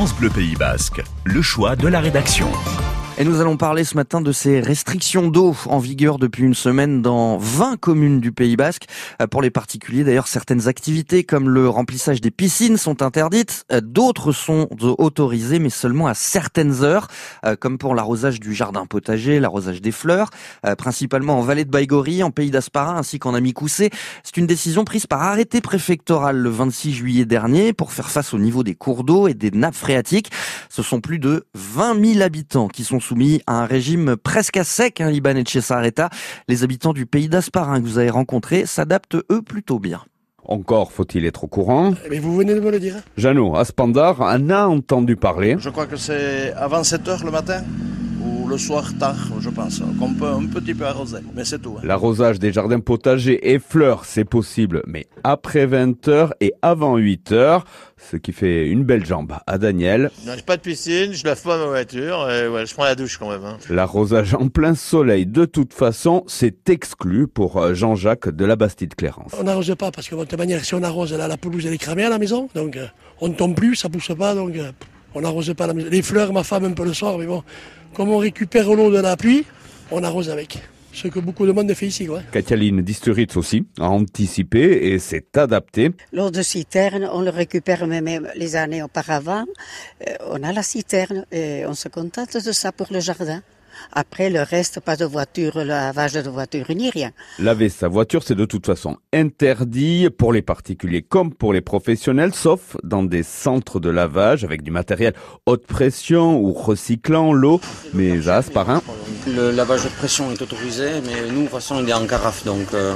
France Bleu Pays Basque, le choix de la rédaction. Et nous allons parler ce matin de ces restrictions d'eau en vigueur depuis une semaine dans 20 communes du Pays Basque. Euh, pour les particuliers, d'ailleurs, certaines activités comme le remplissage des piscines sont interdites. Euh, d'autres sont autorisées, mais seulement à certaines heures, euh, comme pour l'arrosage du jardin potager, l'arrosage des fleurs, principalement en vallée de Baïgori, en Pays d'Aspara, ainsi qu'en Amicoussé. C'est une décision prise par arrêté préfectoral le 26 juillet dernier pour faire face au niveau des cours d'eau et des nappes phréatiques. Ce sont plus de 20 000 habitants qui sont soumis à un régime presque à sec, hein, Liban et Cesareta. Les habitants du pays d'Asparin que vous avez rencontrés s'adaptent eux plutôt bien. Encore faut-il être au courant. Mais vous venez de me le dire. Jeannot, Aspandar en a entendu parler. Je crois que c'est avant 7 heures le matin le soir tard, je pense, qu'on peut un petit peu arroser, mais c'est tout. Hein. L'arrosage des jardins potagers et fleurs, c'est possible, mais après 20h et avant 8h, ce qui fait une belle jambe à Daniel. Je n'ai pas de piscine, je lave pas ma voiture, et ouais, je prends la douche quand même. Hein. L'arrosage en plein soleil, de toute façon, c'est exclu pour euh, Jean-Jacques de la Bastide-Clérance. On n'arrose pas, parce que de toute manière, si on arrose, là, la pelouse elle est cramée à la maison, donc euh, on ne tombe plus, ça pousse pas, donc... On n'arrose pas la maison. Les fleurs, ma femme un peu le soir, mais bon, comme on récupère l'eau de la pluie, on arrose avec. Ce que beaucoup de monde fait ici. Quoi. Katialine Disturitz aussi a anticipé et s'est adapté. L'eau de citerne, on le récupère même les années auparavant. Euh, on a la citerne et on se contente de ça pour le jardin. Après, le reste, pas de voiture, le lavage de voiture, ni rien. Laver sa voiture, c'est de toute façon interdit pour les particuliers comme pour les professionnels, sauf dans des centres de lavage avec du matériel haute pression ou recyclant l'eau, mais à Asparin. Le lavage de pression est autorisé, mais nous, de toute façon, il est en carafe, donc euh,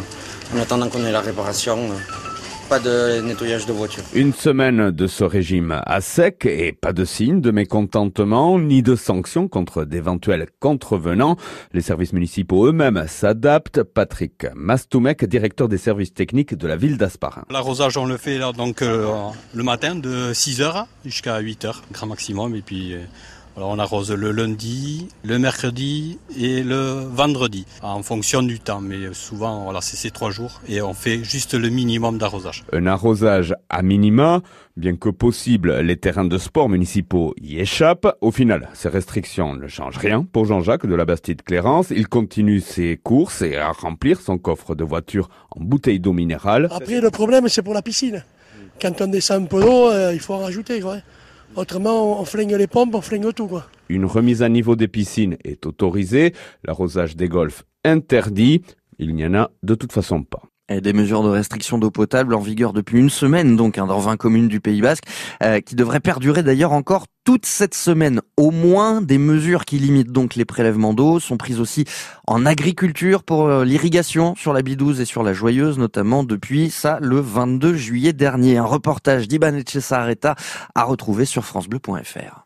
en attendant qu'on ait la réparation. Euh, pas de nettoyage de voiture. Une semaine de ce régime à sec et pas de signe de mécontentement ni de sanctions contre d'éventuels contrevenants. Les services municipaux eux-mêmes s'adaptent. Patrick Mastoumec, directeur des services techniques de la ville d'Asparin. L'arrosage, on le fait là, donc euh, le matin de 6h jusqu'à 8h, grand maximum, et puis euh, alors on arrose le lundi, le mercredi et le vendredi, en fonction du temps. Mais souvent, voilà, c'est ces trois jours et on fait juste le minimum d'arrosage. Un arrosage à minima, bien que possible, les terrains de sport municipaux y échappent. Au final, ces restrictions ne changent rien pour Jean-Jacques de la Bastide-Clérance. Il continue ses courses et à remplir son coffre de voiture en bouteilles d'eau minérale. Après, le problème, c'est pour la piscine. Quand on descend un peu d'eau, euh, il faut en rajouter. Quoi. Autrement, on flingue les pompes, on flingue tout. Quoi. Une remise à niveau des piscines est autorisée, l'arrosage des golfs interdit, il n'y en a de toute façon pas. Des mesures de restriction d'eau potable en vigueur depuis une semaine, donc hein, dans 20 communes du Pays Basque, euh, qui devraient perdurer d'ailleurs encore toute cette semaine. Au moins, des mesures qui limitent donc les prélèvements d'eau sont prises aussi en agriculture pour euh, l'irrigation sur la Bidouze et sur la Joyeuse, notamment depuis ça le 22 juillet dernier. Un reportage d'Iban Etchesa à retrouver sur francebleu.fr.